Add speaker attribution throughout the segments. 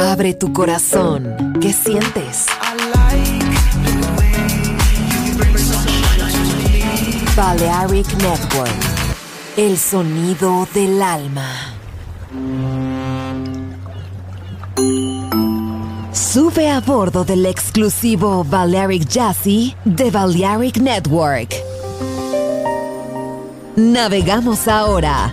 Speaker 1: Abre tu corazón. ¿Qué sientes? Balearic Network. El sonido del alma. Sube a bordo del exclusivo Balearic Jazzy de Balearic Network. Navegamos ahora.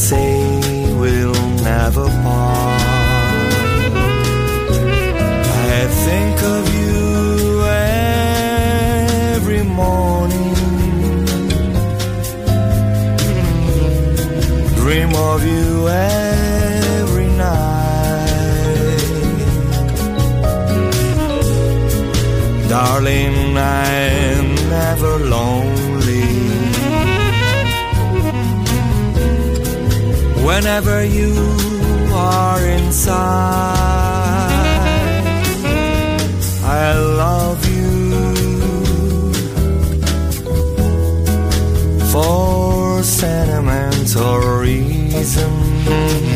Speaker 2: Say we'll never part. I think of you every morning. Dream of you every night. Darling, I'm Whenever you are inside. I love you for sentimental reasons.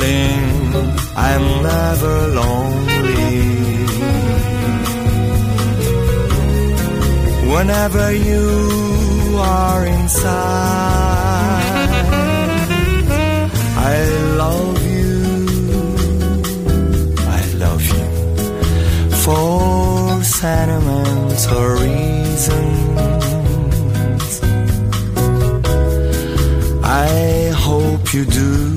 Speaker 2: Darling, I'm never lonely. Whenever you are inside. I love you. I love you for sentimental reasons. I hope you do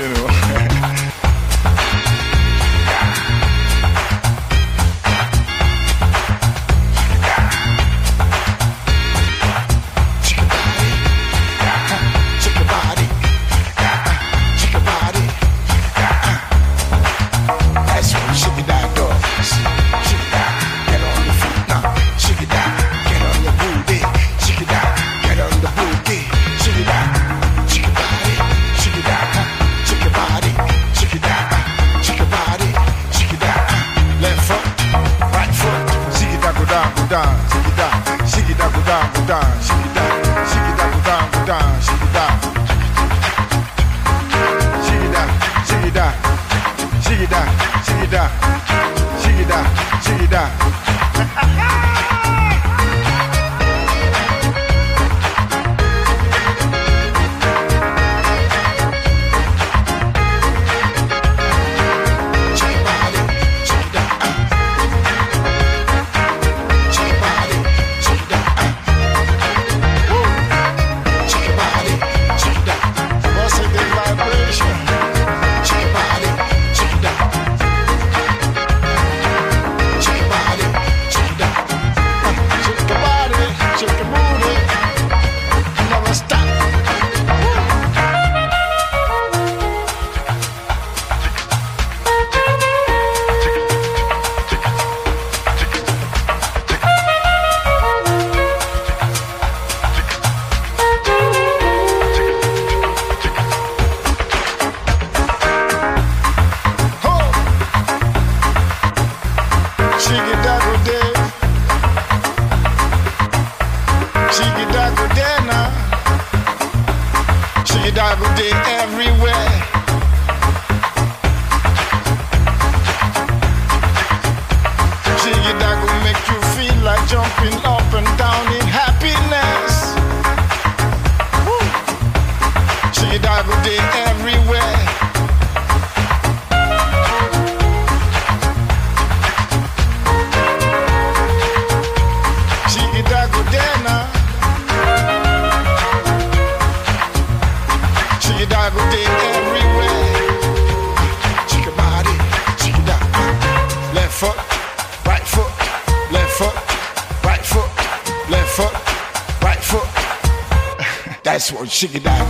Speaker 3: 对对吧 every day, everywhere. Shake it out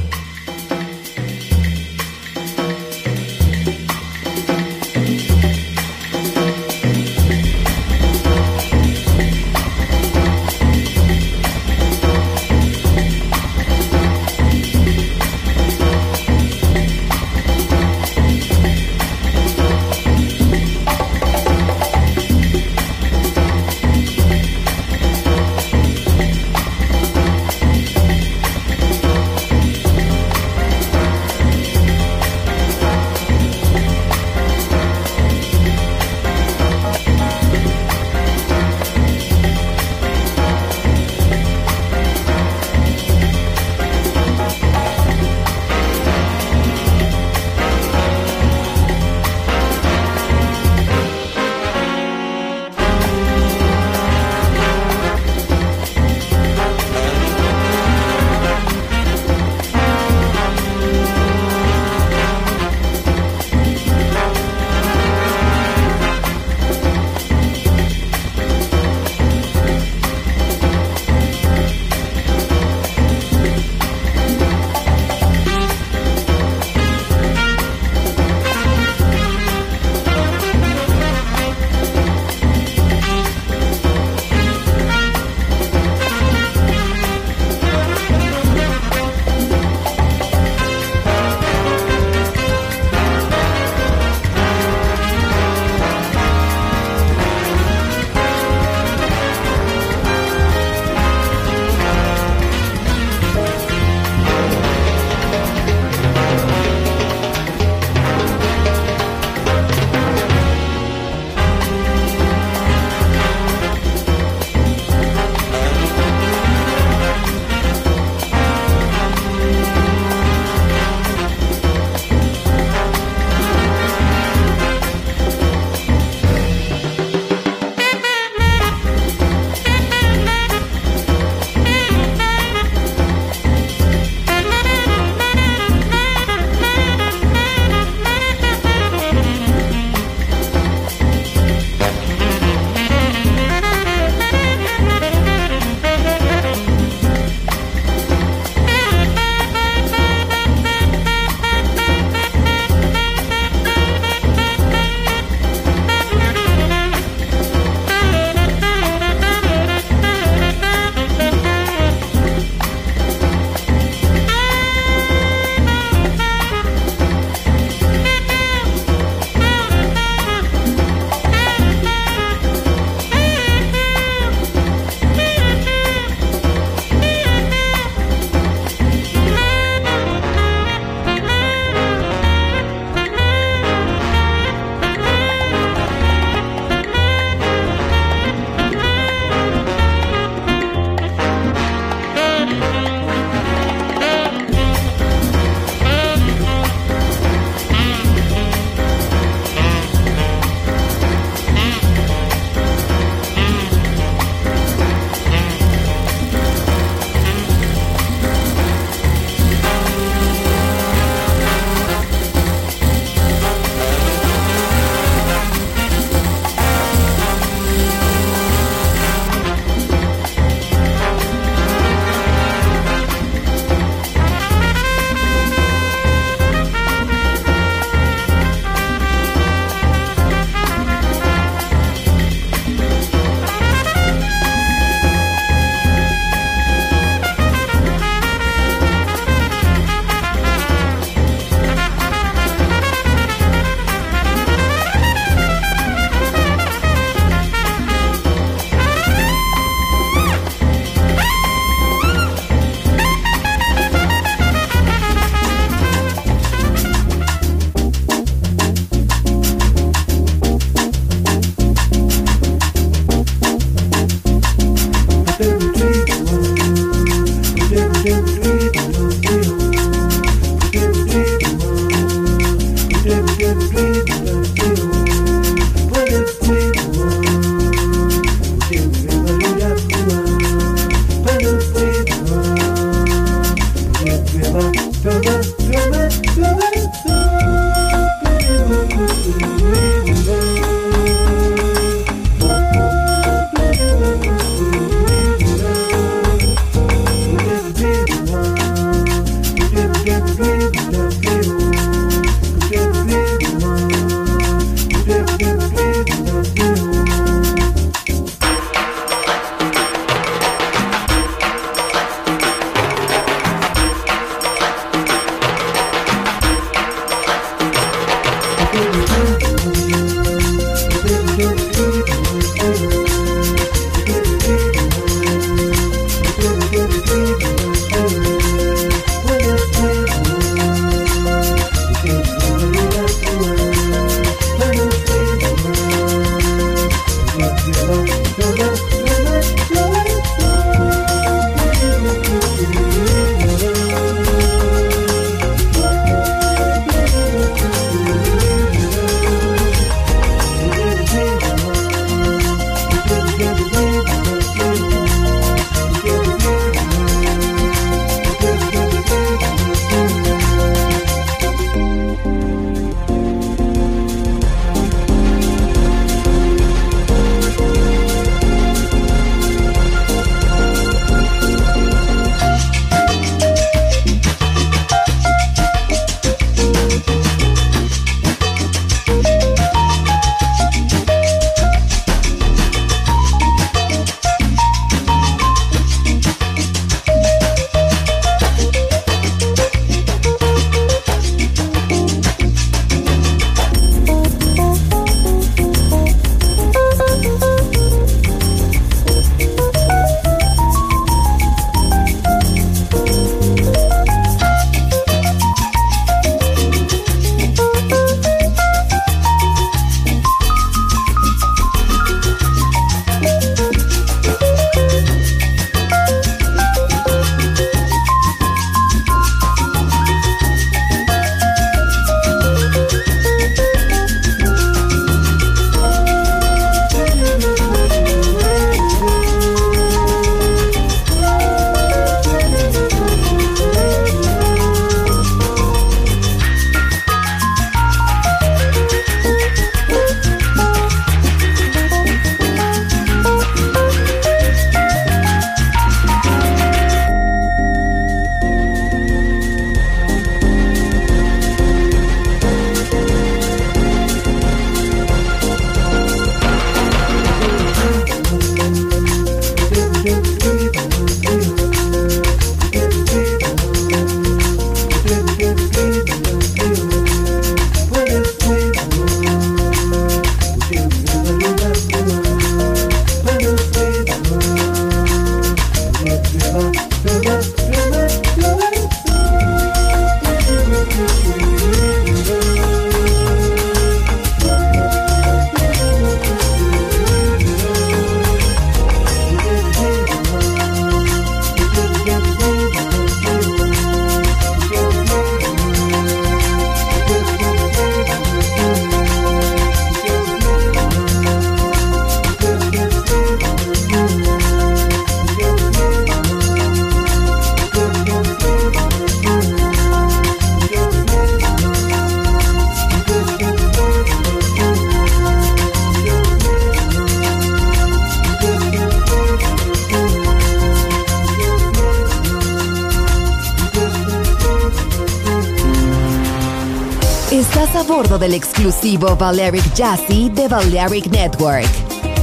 Speaker 1: Exclusivo Balearic Jazzy de Balearic Network.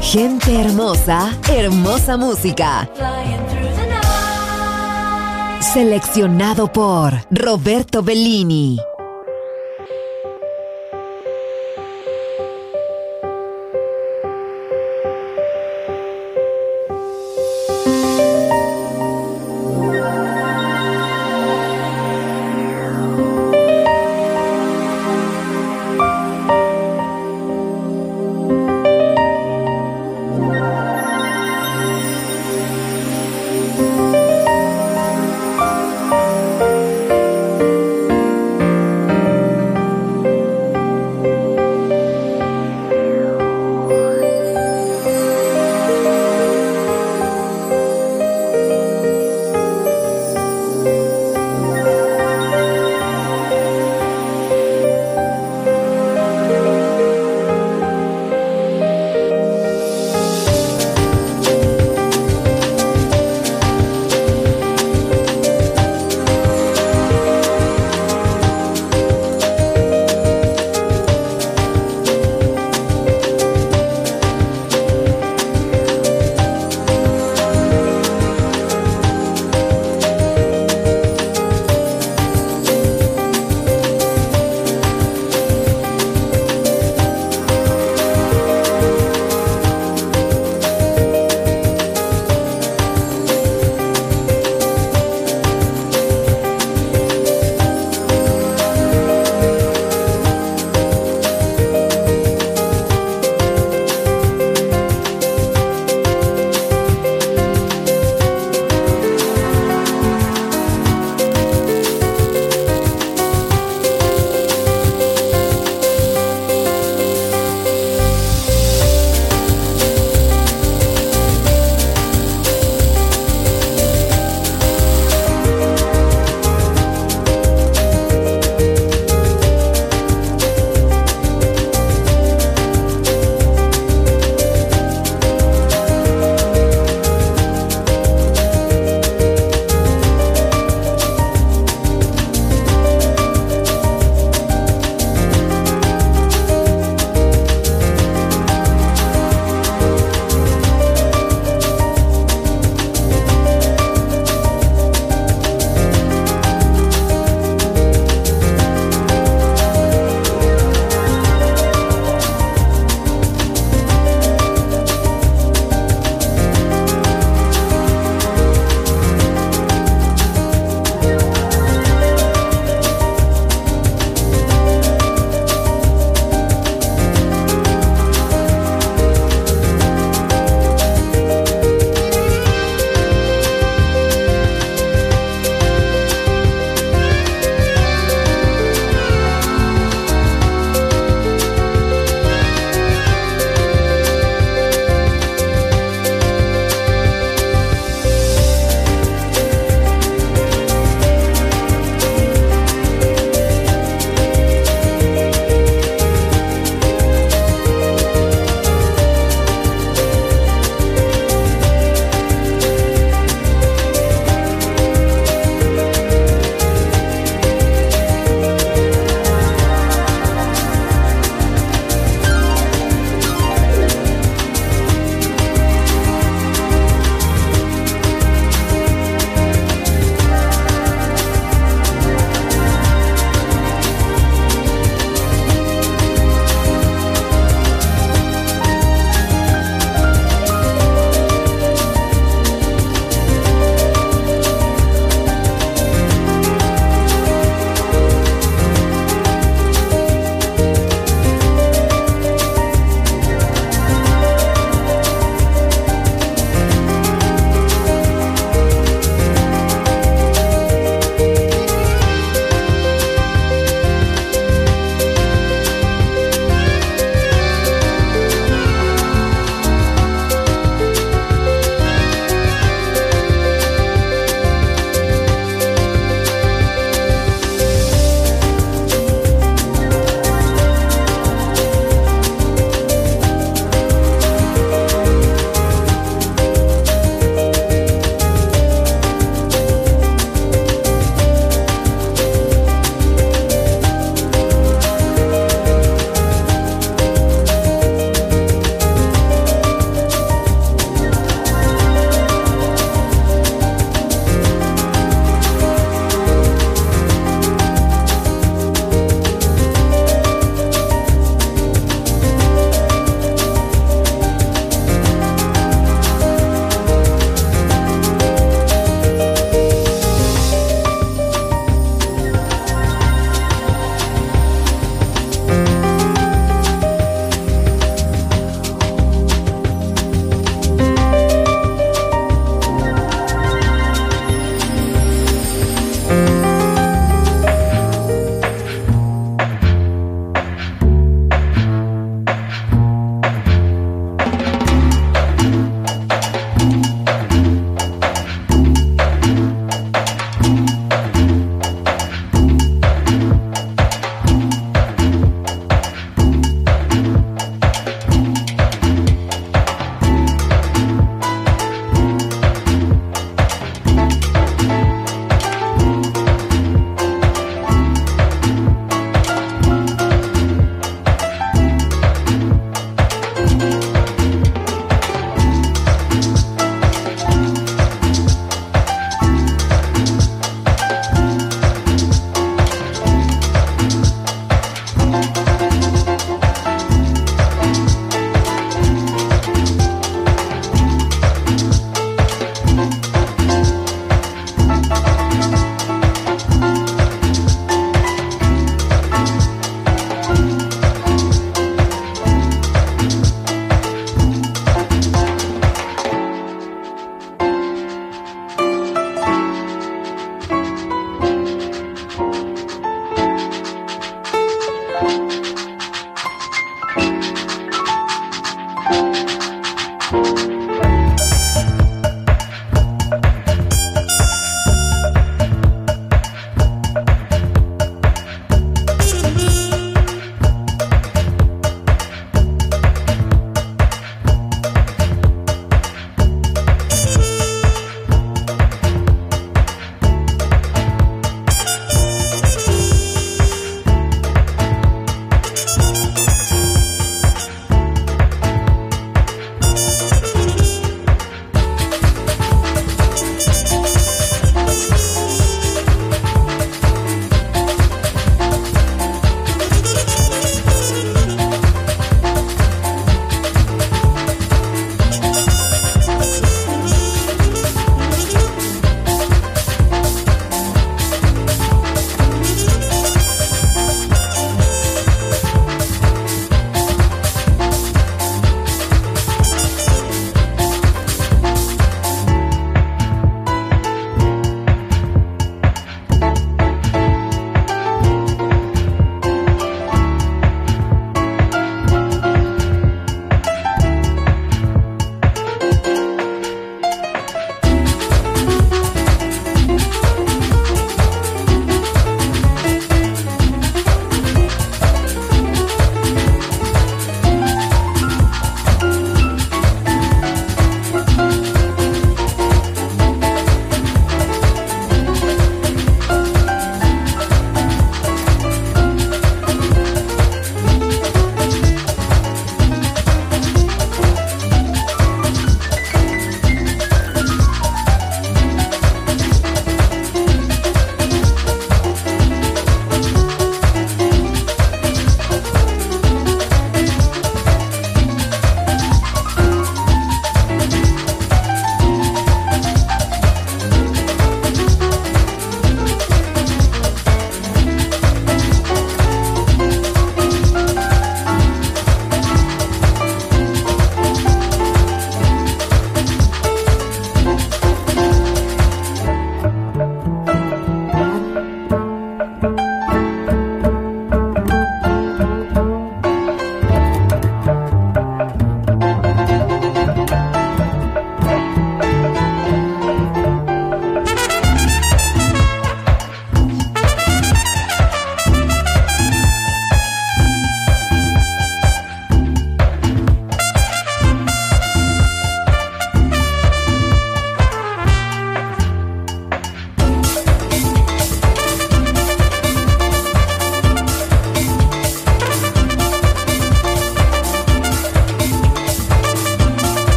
Speaker 1: Gente hermosa, hermosa música. Seleccionado por Roberto Bellini.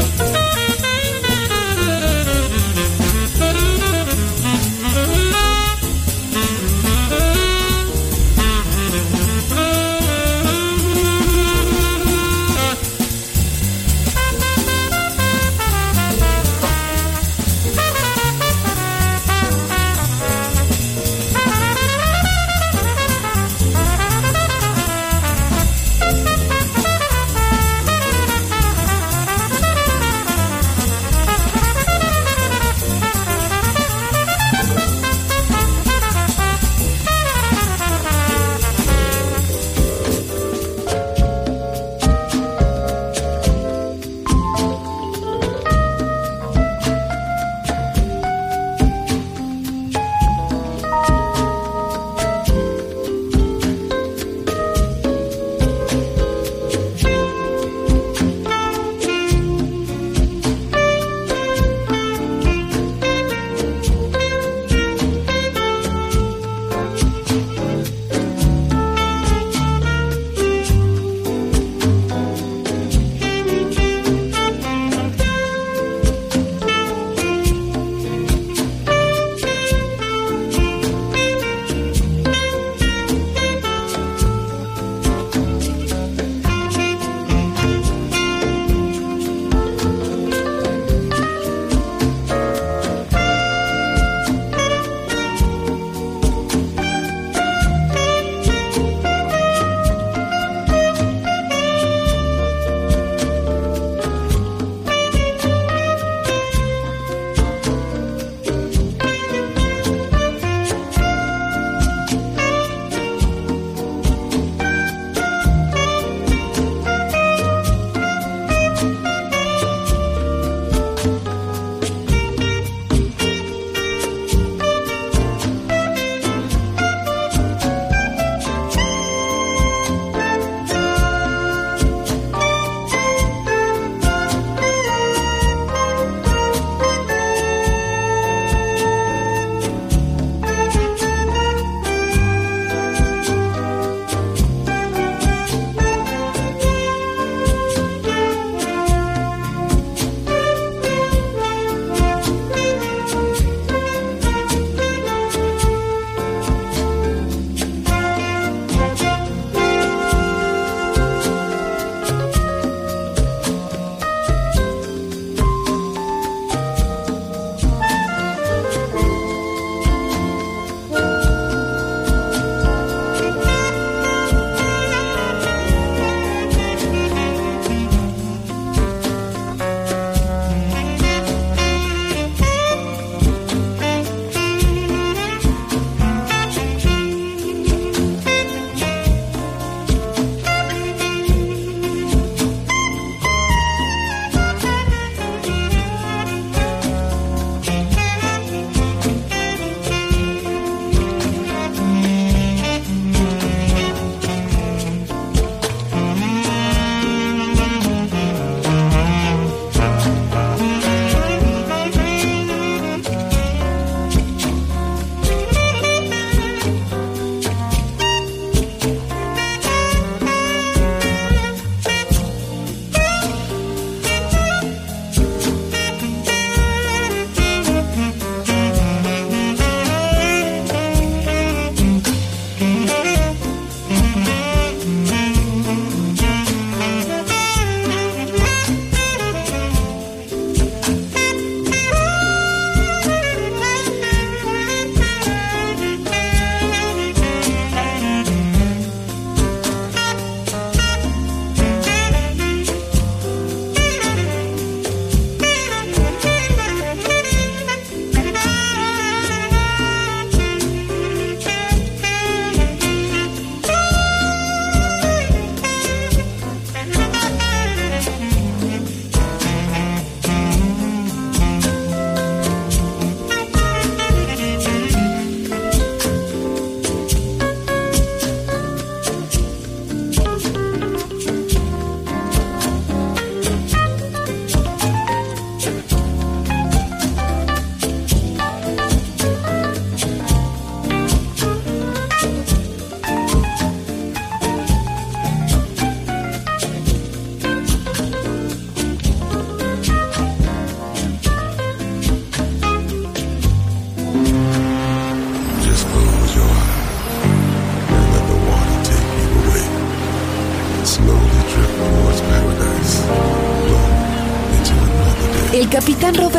Speaker 1: Thank you.